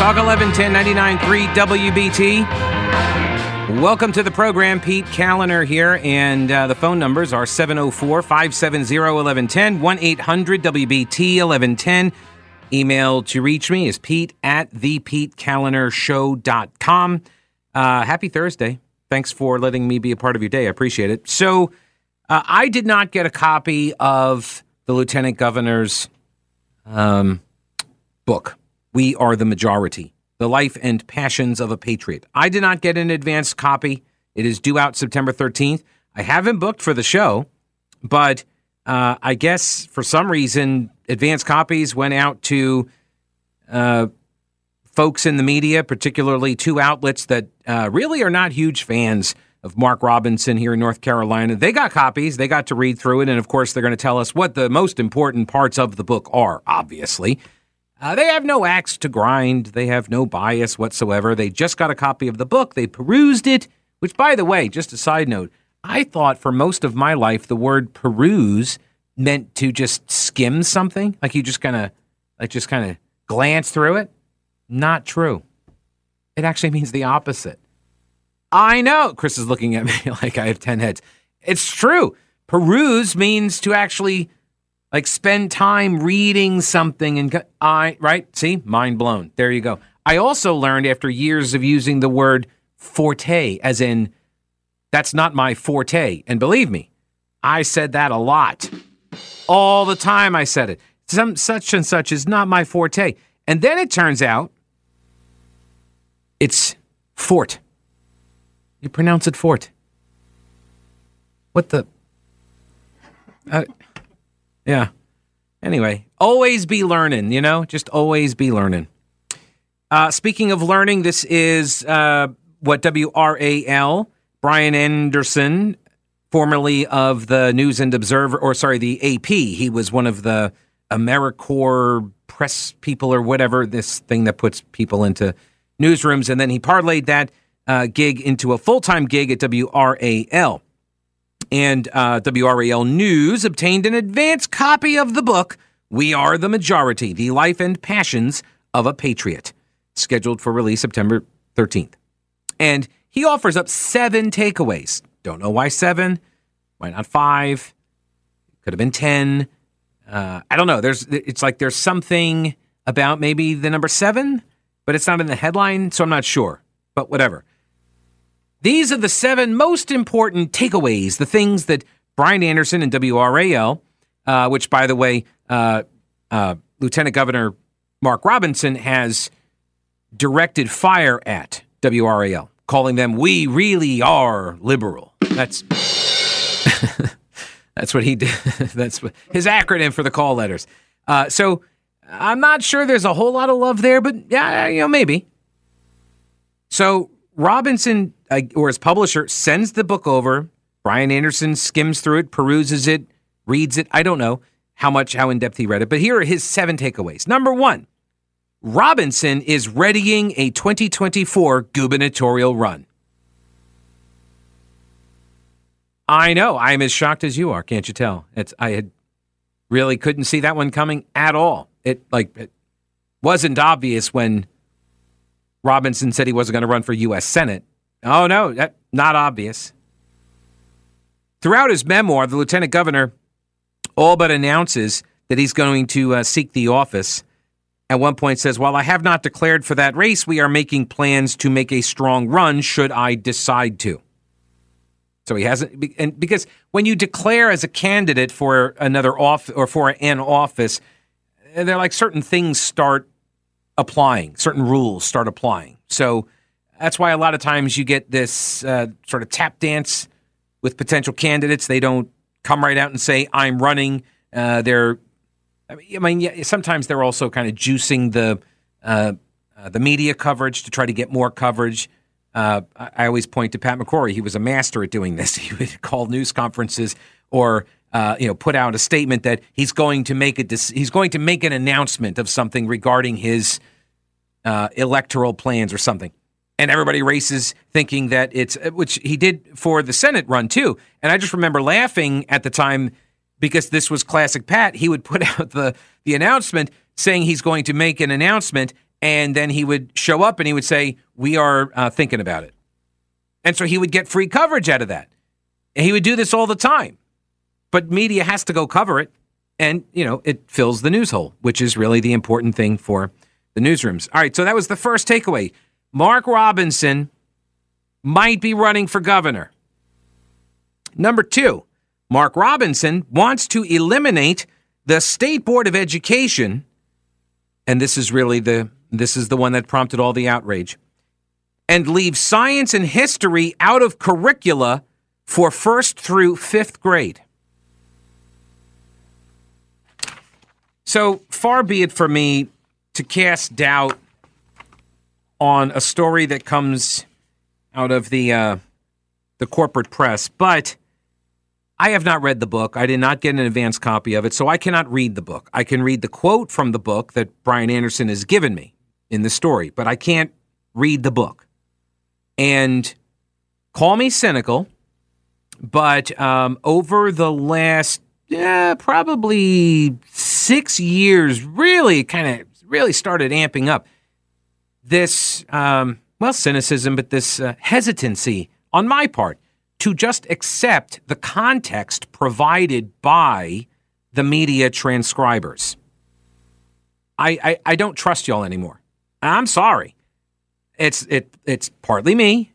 Talk 1110 99.3 WBT. Welcome to the program. Pete Kaliner here, and uh, the phone numbers are 704 570 1110 1 800 WBT 1110. Email to reach me is pete at thepetekalinershow.com. Uh, happy Thursday. Thanks for letting me be a part of your day. I appreciate it. So, uh, I did not get a copy of the Lieutenant Governor's um, book, We Are the Majority The Life and Passions of a Patriot. I did not get an advance copy. It is due out September 13th. I haven't booked for the show, but uh, I guess for some reason, advance copies went out to uh, folks in the media, particularly two outlets that uh, really are not huge fans of Mark Robinson here in North Carolina. They got copies, they got to read through it, and of course, they're going to tell us what the most important parts of the book are, obviously. Uh, they have no axe to grind, they have no bias whatsoever. They just got a copy of the book, they perused it, which, by the way, just a side note, I thought for most of my life the word peruse meant to just skim something, like you just kind of, like just kind of glance through it. Not true. It actually means the opposite. I know. Chris is looking at me like I have 10 heads. It's true. Peruse means to actually like spend time reading something and I right? See? Mind blown. There you go. I also learned after years of using the word forte as in that's not my forte. And believe me, I said that a lot. All the time I said it. Some such and such is not my forte. And then it turns out it's fort. You pronounce it fort. What the? Uh, yeah. Anyway, always be learning, you know? Just always be learning. Uh, speaking of learning, this is uh, what WRAL, Brian Anderson, formerly of the News and Observer, or sorry, the AP. He was one of the AmeriCorps press people or whatever, this thing that puts people into newsrooms. And then he parlayed that uh, gig into a full time gig at WRAL. And uh, WRAL News obtained an advance copy of the book, We Are the Majority The Life and Passions of a Patriot, scheduled for release September 13th. And he offers up seven takeaways. Don't know why seven. Why not five? Could have been 10. Uh, I don't know. There's, it's like there's something about maybe the number seven, but it's not in the headline, so I'm not sure. But whatever. These are the seven most important takeaways, the things that Brian Anderson and WRAL, uh, which, by the way, uh, uh, Lieutenant Governor Mark Robinson has directed fire at WRAL, calling them "We really are liberal." That's that's what he did. that's what, his acronym for the call letters. Uh, so I'm not sure there's a whole lot of love there, but yeah, you know, maybe. So Robinson or his publisher sends the book over. Brian Anderson skims through it, peruses it, reads it. I don't know how much, how in depth he read it, but here are his seven takeaways. Number one, Robinson is readying a 2024 gubernatorial run. I know. I'm as shocked as you are. Can't you tell? It's I had really couldn't see that one coming at all. It like it wasn't obvious when Robinson said he wasn't going to run for U.S. Senate. Oh, no, that, not obvious. Throughout his memoir, the lieutenant governor all but announces that he's going to uh, seek the office. At one point says, "While I have not declared for that race, we are making plans to make a strong run should I decide to." So he hasn't, and because when you declare as a candidate for another off or for an office, they're like certain things start applying, certain rules start applying. So that's why a lot of times you get this uh, sort of tap dance with potential candidates. They don't come right out and say, I'm running. Uh, they're, I mean, yeah, sometimes they're also kind of juicing the, uh, uh the media coverage to try to get more coverage. Uh, I always point to Pat McCrory. He was a master at doing this. He would call news conferences or uh, you know, put out a statement that he's going to make a he's going to make an announcement of something regarding his uh, electoral plans or something. And everybody races thinking that it's, uh, which he did for the Senate run too. And I just remember laughing at the time because this was classic Pat. He would put out the, the announcement saying he's going to make an announcement. And then he would show up and he would say, We are uh, thinking about it. And so he would get free coverage out of that. And he would do this all the time. But media has to go cover it. And, you know, it fills the news hole, which is really the important thing for the newsrooms. All right. So that was the first takeaway. Mark Robinson might be running for governor. Number two, Mark Robinson wants to eliminate the State Board of Education. And this is really the this is the one that prompted all the outrage. And leave science and history out of curricula for first through fifth grade. So far be it for me to cast doubt on a story that comes out of the uh, the corporate press, but I have not read the book. I did not get an advance copy of it, so I cannot read the book. I can read the quote from the book that Brian Anderson has given me in the story, but I can't read the book. And call me cynical, but um, over the last probably six years, really kind of really started amping up this, um, well, cynicism, but this uh, hesitancy on my part to just accept the context provided by the media transcribers. I, I, I don't trust y'all anymore. I'm sorry. It's it it's partly me.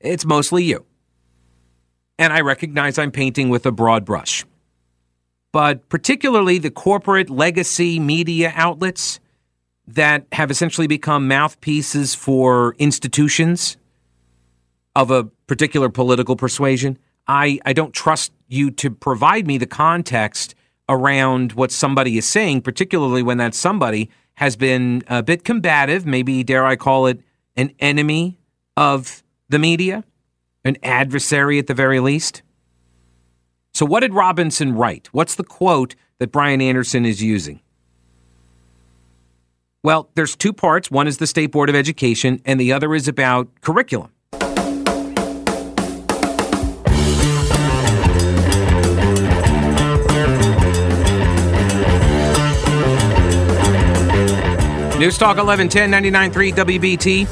It's mostly you. And I recognize I'm painting with a broad brush. But particularly the corporate legacy media outlets that have essentially become mouthpieces for institutions of a particular political persuasion. I, I don't trust you to provide me the context around what somebody is saying, particularly when that somebody has been a bit combative, maybe dare I call it an enemy of the media, an adversary at the very least. So, what did Robinson write? What's the quote that Brian Anderson is using? Well, there's two parts. One is the State Board of Education, and the other is about curriculum. News Talk 1110 99.3 WBT.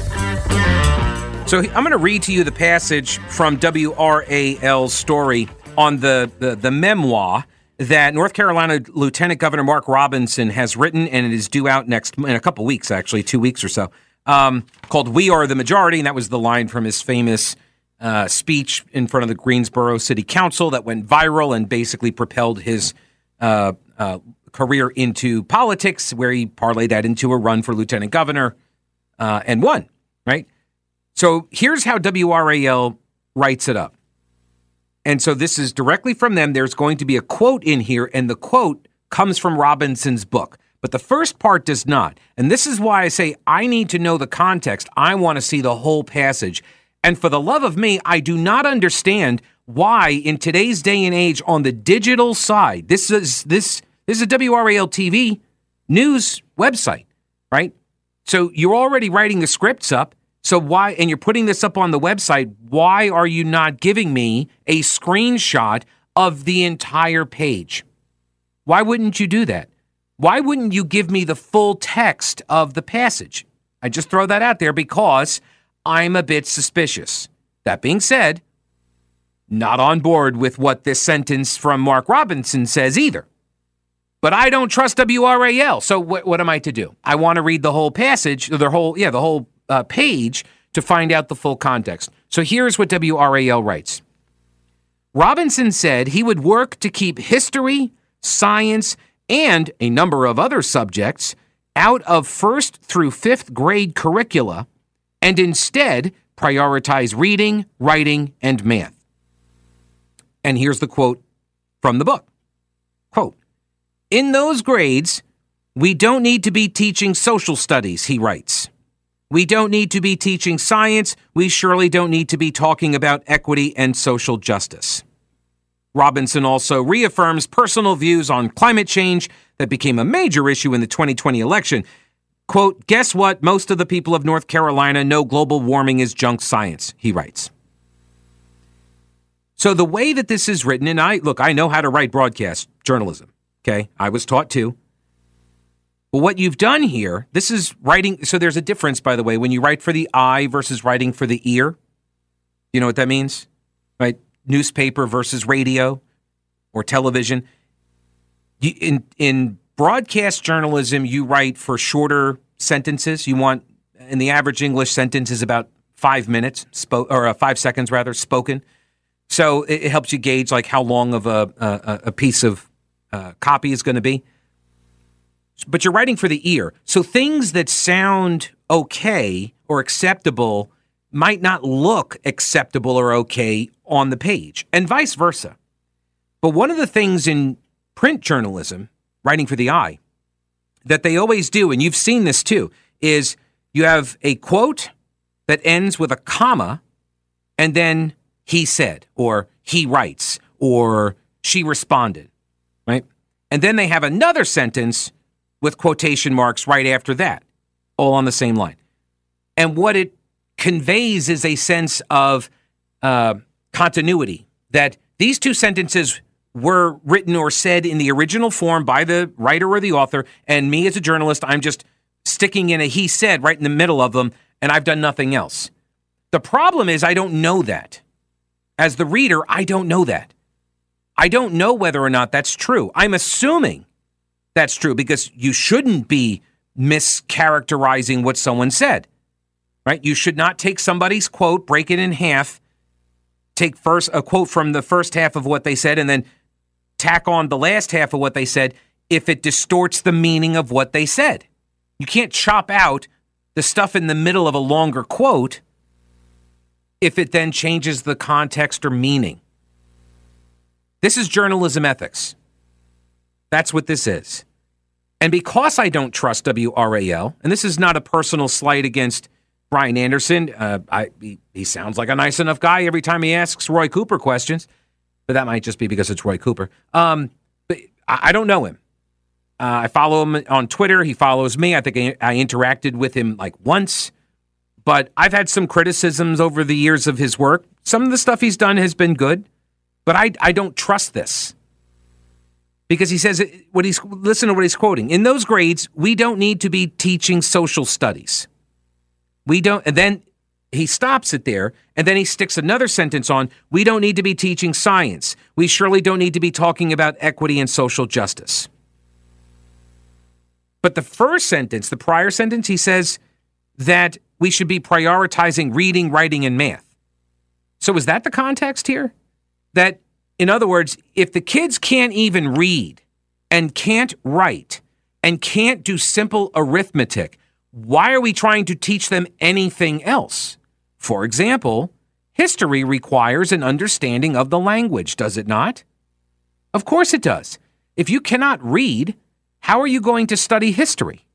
So I'm going to read to you the passage from WRAL's story on the, the, the memoir that North Carolina Lieutenant Governor Mark Robinson has written, and it is due out next in a couple weeks, actually, two weeks or so, um, called "We Are the Majority," and that was the line from his famous uh, speech in front of the Greensboro City Council that went viral and basically propelled his uh, uh, career into politics, where he parlayed that into a run for lieutenant governor uh, and won. Right. So here's how WRAL writes it up. And so this is directly from them. There's going to be a quote in here, and the quote comes from Robinson's book. But the first part does not. And this is why I say I need to know the context. I want to see the whole passage. And for the love of me, I do not understand why in today's day and age on the digital side, this is this this is a WRAL TV news website, right? So you're already writing the scripts up. So why, and you're putting this up on the website, why are you not giving me a screenshot of the entire page? Why wouldn't you do that? Why wouldn't you give me the full text of the passage? I just throw that out there because I'm a bit suspicious. That being said, not on board with what this sentence from Mark Robinson says either. But I don't trust WRAL. So what, what am I to do? I want to read the whole passage, the whole, yeah, the whole uh, page to find out the full context. So here's what WRAL writes Robinson said he would work to keep history, science, and a number of other subjects out of first through fifth grade curricula and instead prioritize reading, writing, and math. And here's the quote from the book quote in those grades we don't need to be teaching social studies he writes we don't need to be teaching science. We surely don't need to be talking about equity and social justice. Robinson also reaffirms personal views on climate change that became a major issue in the 2020 election. Quote, guess what? Most of the people of North Carolina know global warming is junk science, he writes. So the way that this is written, and I look, I know how to write broadcast journalism. Okay. I was taught to. But what you've done here, this is writing. So there's a difference, by the way, when you write for the eye versus writing for the ear. You know what that means? Right? Newspaper versus radio or television. In, in broadcast journalism, you write for shorter sentences. You want, in the average English sentence, is about five minutes, spoke or uh, five seconds rather, spoken. So it, it, helps you gauge like how long of a, a, a piece of uh, copy is going to be but you're writing for the ear. So things that sound okay or acceptable might not look acceptable or okay on the page, and vice versa. But one of the things in print journalism, writing for the eye, that they always do, and you've seen this too, is you have a quote that ends with a comma, and then he said, or he writes, or she responded, right? And then they have another sentence with quotation marks right after that, all on the same line. And what it conveys is a sense of uh, continuity that these two sentences were written or said in the original form by the writer or the author, and me as a journalist, I'm just sticking in a he said right in the middle of them, and I've done nothing else. The problem is, I don't know that. As the reader, I don't know that. I don't know whether or not that's true. I'm assuming that's true because you shouldn't be mischaracterizing what someone said, right? You should not take somebody's quote, break it in half, take first a quote from the first half of what they said, and then tack on the last half of what they said if it distorts the meaning of what they said. You can't chop out the stuff in the middle of a longer quote if it then changes the context or meaning. This is journalism ethics. That's what this is. And because I don't trust WRAL, and this is not a personal slight against Brian Anderson, uh, I, he, he, sounds like a nice enough guy every time he asks Roy Cooper questions, but that might just be because it's Roy Cooper. Um, but I, I, don't know him. Uh, I follow him on Twitter. He follows me. I think I, I interacted with him like once, but I've had some criticisms over the years of his work. Some of the stuff he's done has been good, but I, I don't trust this because he says what he's listen to what he's quoting. In those grades, we don't need to be teaching social studies. We don't and then he stops it there and then he sticks another sentence on we don't need to be teaching science. We surely don't need to be talking about equity and social justice. But the first sentence, the prior sentence, he says that we should be prioritizing reading, writing, and math. So is that the context here? That in other words, if the kids can't even read and can't write and can't do simple arithmetic, why are we trying to teach them anything else? For example, history requires an understanding of the language, does it not? Of course it does. If you cannot read, how are you going to study history?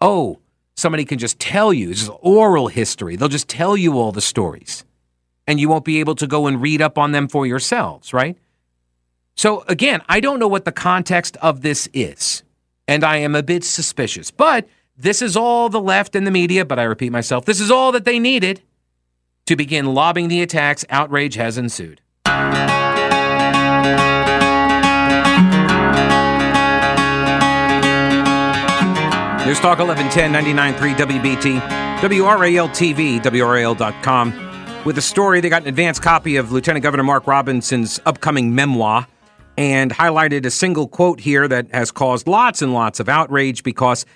Oh, somebody can just tell you. This is oral history. They'll just tell you all the stories. And you won't be able to go and read up on them for yourselves, right? So again, I don't know what the context of this is, and I am a bit suspicious. But this is all the left and the media, but I repeat myself, this is all that they needed to begin lobbing the attacks. Outrage has ensued. News Talk 1110 99.3 WBT, WRAL TV, WRAL.com. With a story, they got an advance copy of Lieutenant Governor Mark Robinson's upcoming memoir and highlighted a single quote here that has caused lots and lots of outrage because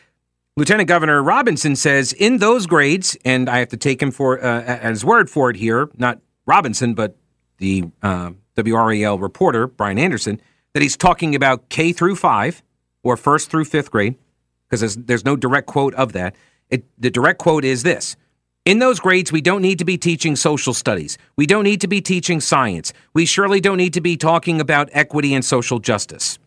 Lieutenant Governor Robinson says in those grades, and I have to take him for uh, as word for it here, not Robinson, but the uh, WRAL reporter Brian Anderson, that he's talking about K through five or first through fifth grade, because there's, there's no direct quote of that. It, the direct quote is this in those grades, we don't need to be teaching social studies. We don't need to be teaching science. We surely don't need to be talking about equity and social justice.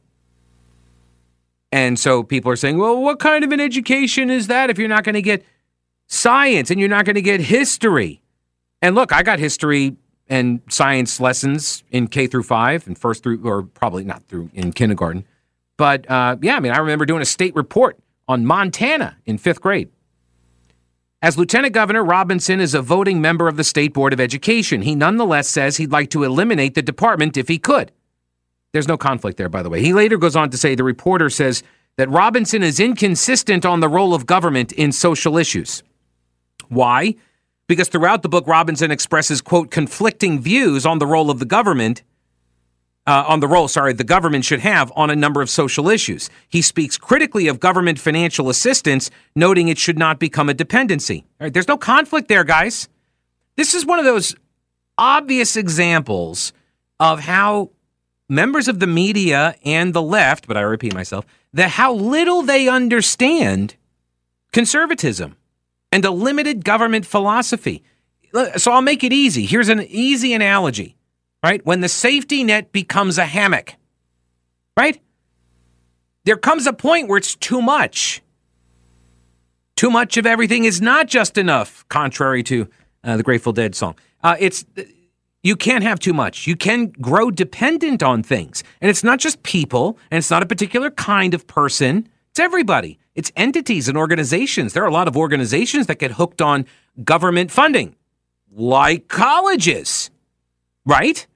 And so people are saying, well, what kind of an education is that if you're not going to get science and you're not going to get history? And look, I got history and science lessons in K through five and first through, or probably not through in kindergarten. But uh, yeah, I mean, I remember doing a state report on Montana in fifth grade. As Lieutenant Governor, Robinson is a voting member of the State Board of Education. He nonetheless says he'd like to eliminate the department if he could. There's no conflict there, by the way. He later goes on to say the reporter says that Robinson is inconsistent on the role of government in social issues. Why? Because throughout the book, Robinson expresses, quote, conflicting views on the role of the government uh, on the role, sorry, the government should have on a number of social issues. He speaks critically of government financial assistance, noting it should not become a dependency. There's no conflict there, guys. This is one of those obvious examples of how members of the media and the left, but I repeat myself, that how little they understand conservatism and a limited government philosophy. So I'll make it easy. Here's an easy analogy right? When the safety net becomes a hammock, right? There comes a point where it's too much. Too much of everything is not just enough, contrary to uh, the Grateful Dead song. Uh, it's you can't have too much. You can grow dependent on things, and it's not just people, and it's not a particular kind of person. It's everybody. It's entities and organizations. There are a lot of organizations that get hooked on government funding, like colleges, right?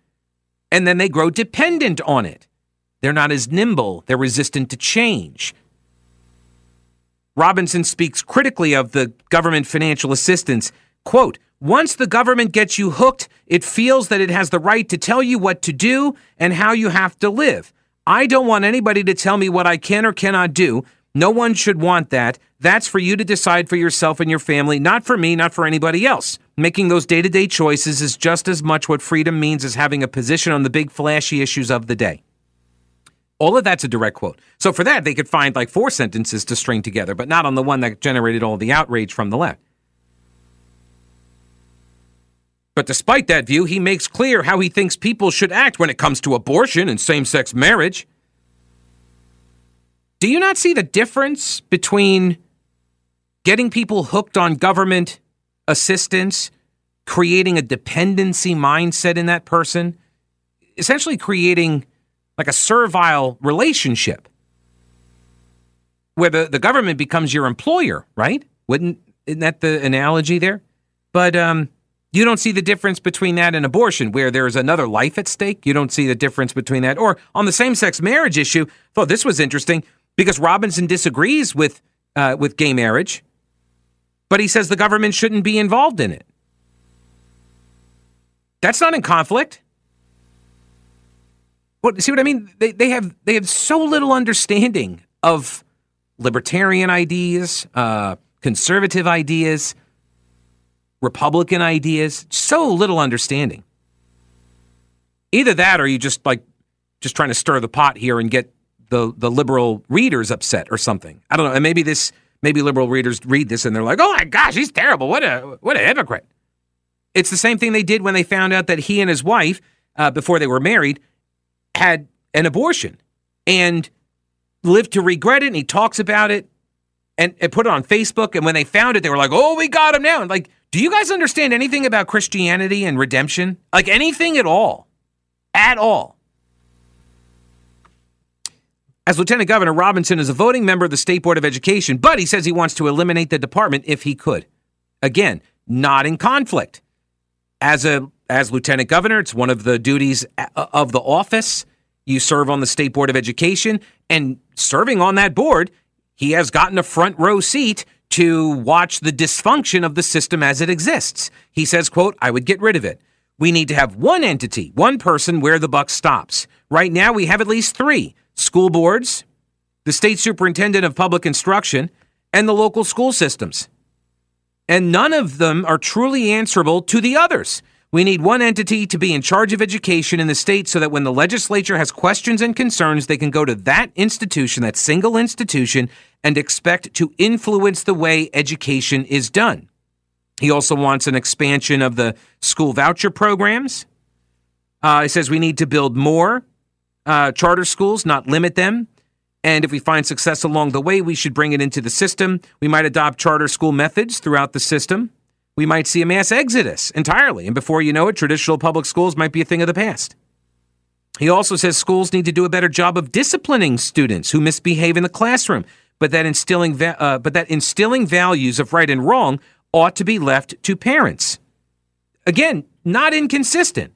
And then they grow dependent on it. They're not as nimble, they're resistant to change. Robinson speaks critically of the government financial assistance. Quote, once the government gets you hooked, it feels that it has the right to tell you what to do and how you have to live. I don't want anybody to tell me what I can or cannot do. No one should want that. That's for you to decide for yourself and your family, not for me, not for anybody else. Making those day to day choices is just as much what freedom means as having a position on the big flashy issues of the day. All of that's a direct quote. So for that, they could find like four sentences to string together, but not on the one that generated all the outrage from the left. But despite that view, he makes clear how he thinks people should act when it comes to abortion and same sex marriage. Do you not see the difference between getting people hooked on government assistance, creating a dependency mindset in that person, essentially creating like a servile relationship where the, the government becomes your employer, right? Wouldn't isn't that the analogy there? But um, you don't see the difference between that and abortion, where there is another life at stake. You don't see the difference between that. Or on the same sex marriage issue, thought this was interesting because Robinson disagrees with uh, with gay marriage but he says the government shouldn't be involved in it. That's not in conflict. What see what I mean? They they have they have so little understanding of libertarian ideas, uh, conservative ideas, Republican ideas. So little understanding. Either that, or you just like just trying to stir the pot here and get the the liberal readers upset or something. I don't know. And maybe this maybe liberal readers read this and they're like, "Oh my gosh, he's terrible! What a what a hypocrite!" It's the same thing they did when they found out that he and his wife, uh, before they were married, had an abortion and lived to regret it. And he talks about it and, and put it on Facebook. And when they found it, they were like, "Oh, we got him now!" And like, do you guys understand anything about Christianity and redemption? Like anything at all? At all? As Lieutenant Governor, Robinson is a voting member of the State Board of Education, but he says he wants to eliminate the department if he could. Again, not in conflict. As a as Lieutenant Governor, it's one of the duties uh, of the office. You serve on the State Board of Education, and serving on that board, he has gotten a front row seat to watch the dysfunction of the system as it exists. He says, quote, I would get rid of it. We need to have one entity, one person where the buck stops. Right now, we have at least three school boards, the state superintendent of public instruction, and the local school systems. And none of them are truly answerable to the others. We need one entity to be in charge of education in the state so that when the legislature has questions and concerns, they can go to that institution, that single institution, and expect to influence the way education is done. He also wants an expansion of the school voucher programs. Uh, he says we need to build more uh, charter schools, not limit them. And if we find success along the way, we should bring it into the system. We might adopt charter school methods throughout the system. We might see a mass exodus entirely. And before you know it, traditional public schools might be a thing of the past. He also says schools need to do a better job of disciplining students who misbehave in the classroom, but that instilling, uh, but that instilling values of right and wrong ought to be left to parents. Again, not inconsistent.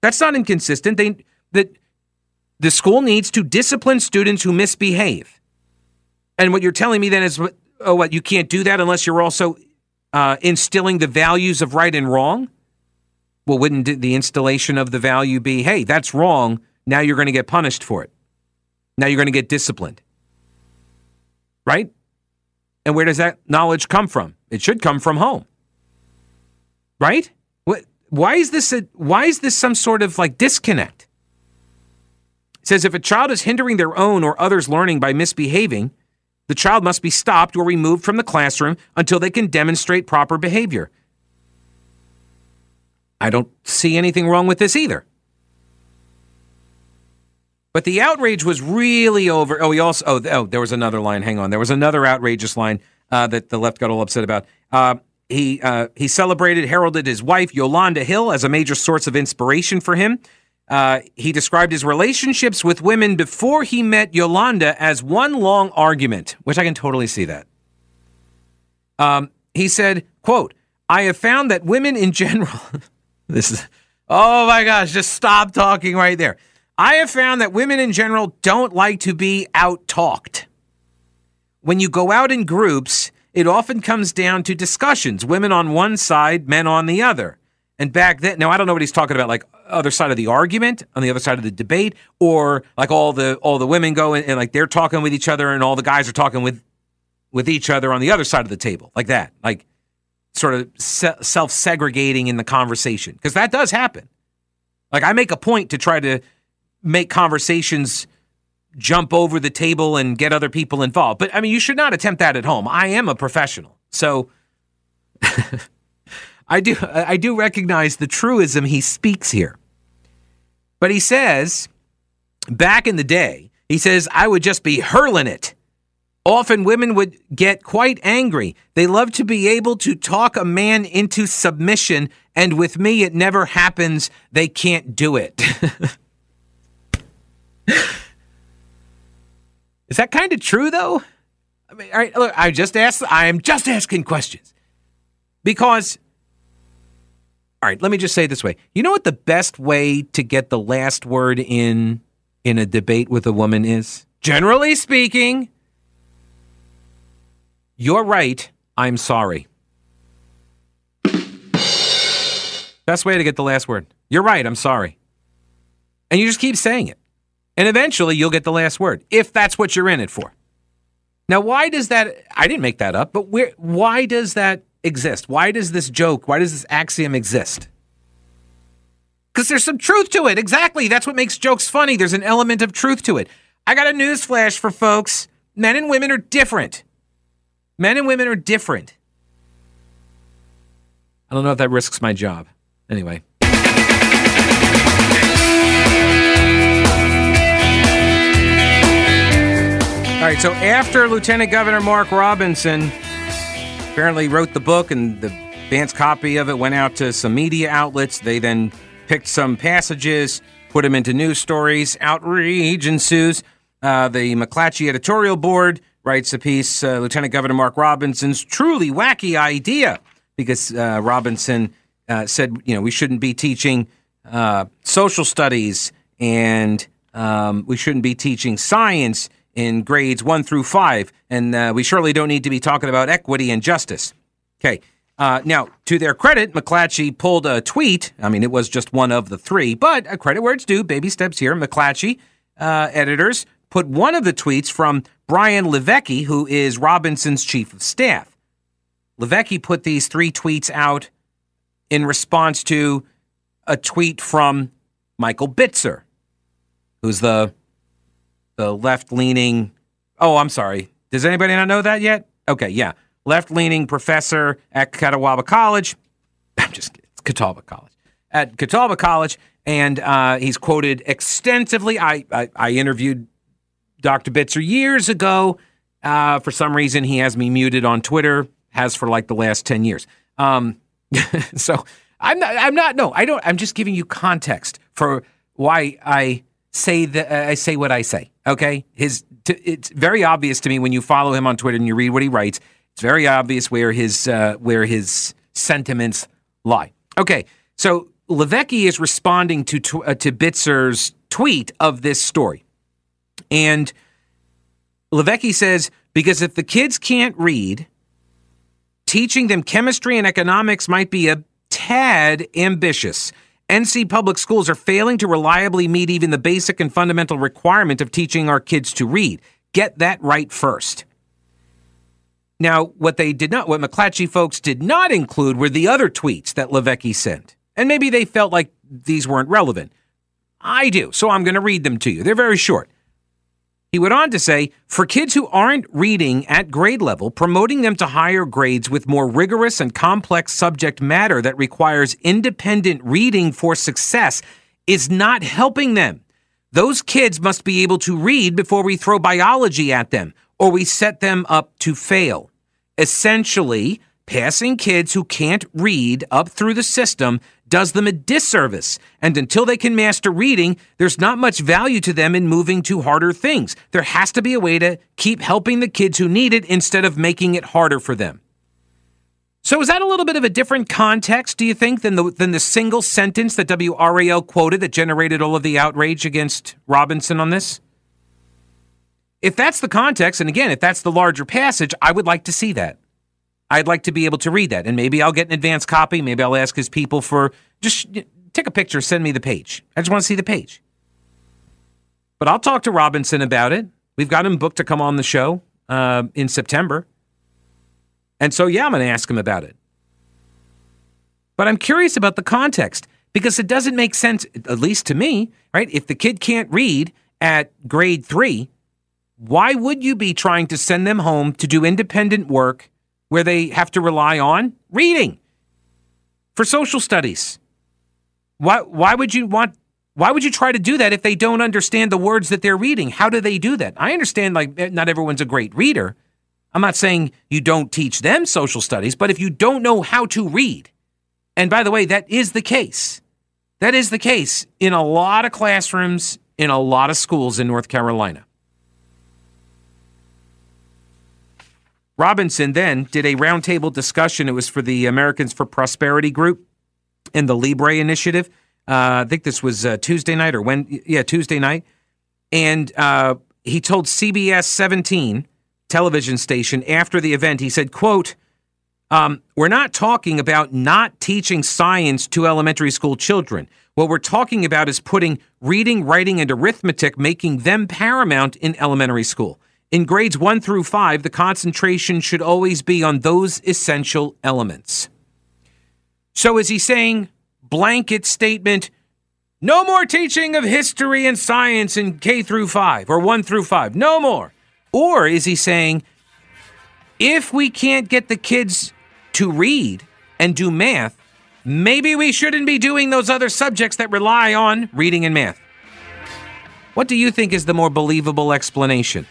That's not inconsistent. They that the school needs to discipline students who misbehave. And what you're telling me then is, oh, what you can't do that unless you're also uh, instilling the values of right and wrong. Well, wouldn't the installation of the value be, hey, that's wrong. Now you're going to get punished for it. Now you're going to get disciplined. Right? And where does that knowledge come from? It should come from home. Right? What, why is this a, why is this some sort of like disconnect? Says if a child is hindering their own or others' learning by misbehaving, the child must be stopped or removed from the classroom until they can demonstrate proper behavior. I don't see anything wrong with this either. But the outrage was really over. Oh, he also. Oh, oh, there was another line. Hang on. There was another outrageous line uh, that the left got all upset about. Uh, he uh, he celebrated, heralded his wife Yolanda Hill as a major source of inspiration for him. Uh, he described his relationships with women before he met Yolanda as one long argument, which I can totally see that. Um, he said, "quote I have found that women in general." this is. Oh my gosh! Just stop talking right there. I have found that women in general don't like to be out talked. When you go out in groups, it often comes down to discussions women on one side, men on the other. And back then, now I don't know what he's talking about, like other side of the argument, on the other side of the debate, or like all the all the women go and, and like they're talking with each other, and all the guys are talking with with each other on the other side of the table, like that, like sort of se- self segregating in the conversation, because that does happen. Like I make a point to try to make conversations jump over the table and get other people involved. But I mean, you should not attempt that at home. I am a professional. So I do I do recognize the truism he speaks here. But he says back in the day, he says I would just be hurling it. Often women would get quite angry. They love to be able to talk a man into submission, and with me it never happens. They can't do it. Is that kind of true though? I mean, all right, look, I just asked I am just asking questions. Because all right, let me just say this way. You know what the best way to get the last word in in a debate with a woman is? Generally speaking, you're right, I'm sorry. Best way to get the last word. You're right, I'm sorry. And you just keep saying it. And eventually you'll get the last word, if that's what you're in it for. Now, why does that? I didn't make that up, but where, why does that exist? Why does this joke, why does this axiom exist? Because there's some truth to it. Exactly. That's what makes jokes funny. There's an element of truth to it. I got a news flash for folks men and women are different. Men and women are different. I don't know if that risks my job. Anyway. All right, so after Lieutenant Governor Mark Robinson apparently wrote the book and the advance copy of it went out to some media outlets, they then picked some passages, put them into news stories. Outrage ensues. Uh, the McClatchy editorial board writes a piece, uh, Lieutenant Governor Mark Robinson's truly wacky idea, because uh, Robinson uh, said, you know, we shouldn't be teaching uh, social studies and um, we shouldn't be teaching science in grades one through five, and uh, we surely don't need to be talking about equity and justice. Okay. Uh, now, to their credit, McClatchy pulled a tweet. I mean, it was just one of the three, but a credit where it's due. Baby steps here. McClatchy uh, editors put one of the tweets from Brian LiVecchi, who is Robinson's chief of staff. LiVecchi put these three tweets out in response to a tweet from Michael Bitzer, who's the the left leaning. Oh, I'm sorry. Does anybody not know that yet? Okay, yeah. Left leaning professor at Catawba College. I'm just kidding. It's Catawba College. At Catawba College. And uh, he's quoted extensively. I, I, I, interviewed Dr. Bitzer years ago. Uh, for some reason, he has me muted on Twitter, has for like the last 10 years. Um, so I'm not, I'm not, no, I don't, I'm just giving you context for why I say that uh, I say what I say. Okay, his t- it's very obvious to me when you follow him on Twitter and you read what he writes. It's very obvious where his uh, where his sentiments lie. Okay, so LiVecchi is responding to to, uh, to Bitzer's tweet of this story, and LiVecchi says Because if the kids can't read, teaching them chemistry and economics might be a tad ambitious. NC public schools are failing to reliably meet even the basic and fundamental requirement of teaching our kids to read. Get that right first. Now, what they did not, what McClatchy folks did not include were the other tweets that LiVecchi sent. And maybe they felt like these weren't relevant. I do, so I'm going to read them to you. They're very short. He went on to say for kids who aren't reading at grade level, promoting them to higher grades with more rigorous and complex subject matter that requires independent reading for success is not helping them. Those kids must be able to read before we throw biology at them or we set them up to fail. Essentially, passing kids who can't read up through the system does them a disservice. And until they can master reading, there's not much value to them in moving to harder things. There has to be a way to keep helping the kids who need it instead of making it harder for them. So is that a little bit of a different context, do you think, than the than the single sentence that WRAL quoted that generated all of the outrage against Robinson on this? If that's the context, and again, if that's the larger passage, I would like to see that. I'd like to be able to read that. And maybe I'll get an advance copy. Maybe I'll ask his people for just take a picture, send me the page. I just want to see the page. But I'll talk to Robinson about it. We've got him booked to come on the show uh, in September. And so, yeah, I'm going to ask him about it. But I'm curious about the context because it doesn't make sense, at least to me, right? If the kid can't read at grade three, why would you be trying to send them home to do independent work where they have to rely on reading for social studies. Why, why would you want why would you try to do that if they don't understand the words that they're reading? How do they do that? I understand like eh, not everyone's a great reader. I'm not saying you don't teach them social studies, but if you don't know how to read, and by the way, that is the case. That is the case in a lot of classrooms in a lot of schools in North Carolina. Robinson then did a roundtable discussion. It was for the Americans for Prosperity group and the Libre Initiative. Uh, I think this was uh, Tuesday night or when? Yeah, Tuesday night. And uh, he told CBS 17 television station after the event, he said, "quote um, We're not talking about not teaching science to elementary school children. What we're talking about is putting reading, writing, and arithmetic, making them paramount in elementary school." In grades one through five, the concentration should always be on those essential elements. So is he saying blanket statement, no more teaching of history and science in K through five or one through five, no more? Or is he saying, if we can't get the kids to read and do math, maybe we shouldn't be doing those other subjects that rely on reading and math? What do you think is the more believable explanation?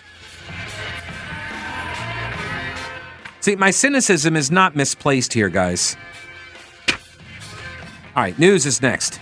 See, my cynicism is not misplaced here, guys. All right, news is next.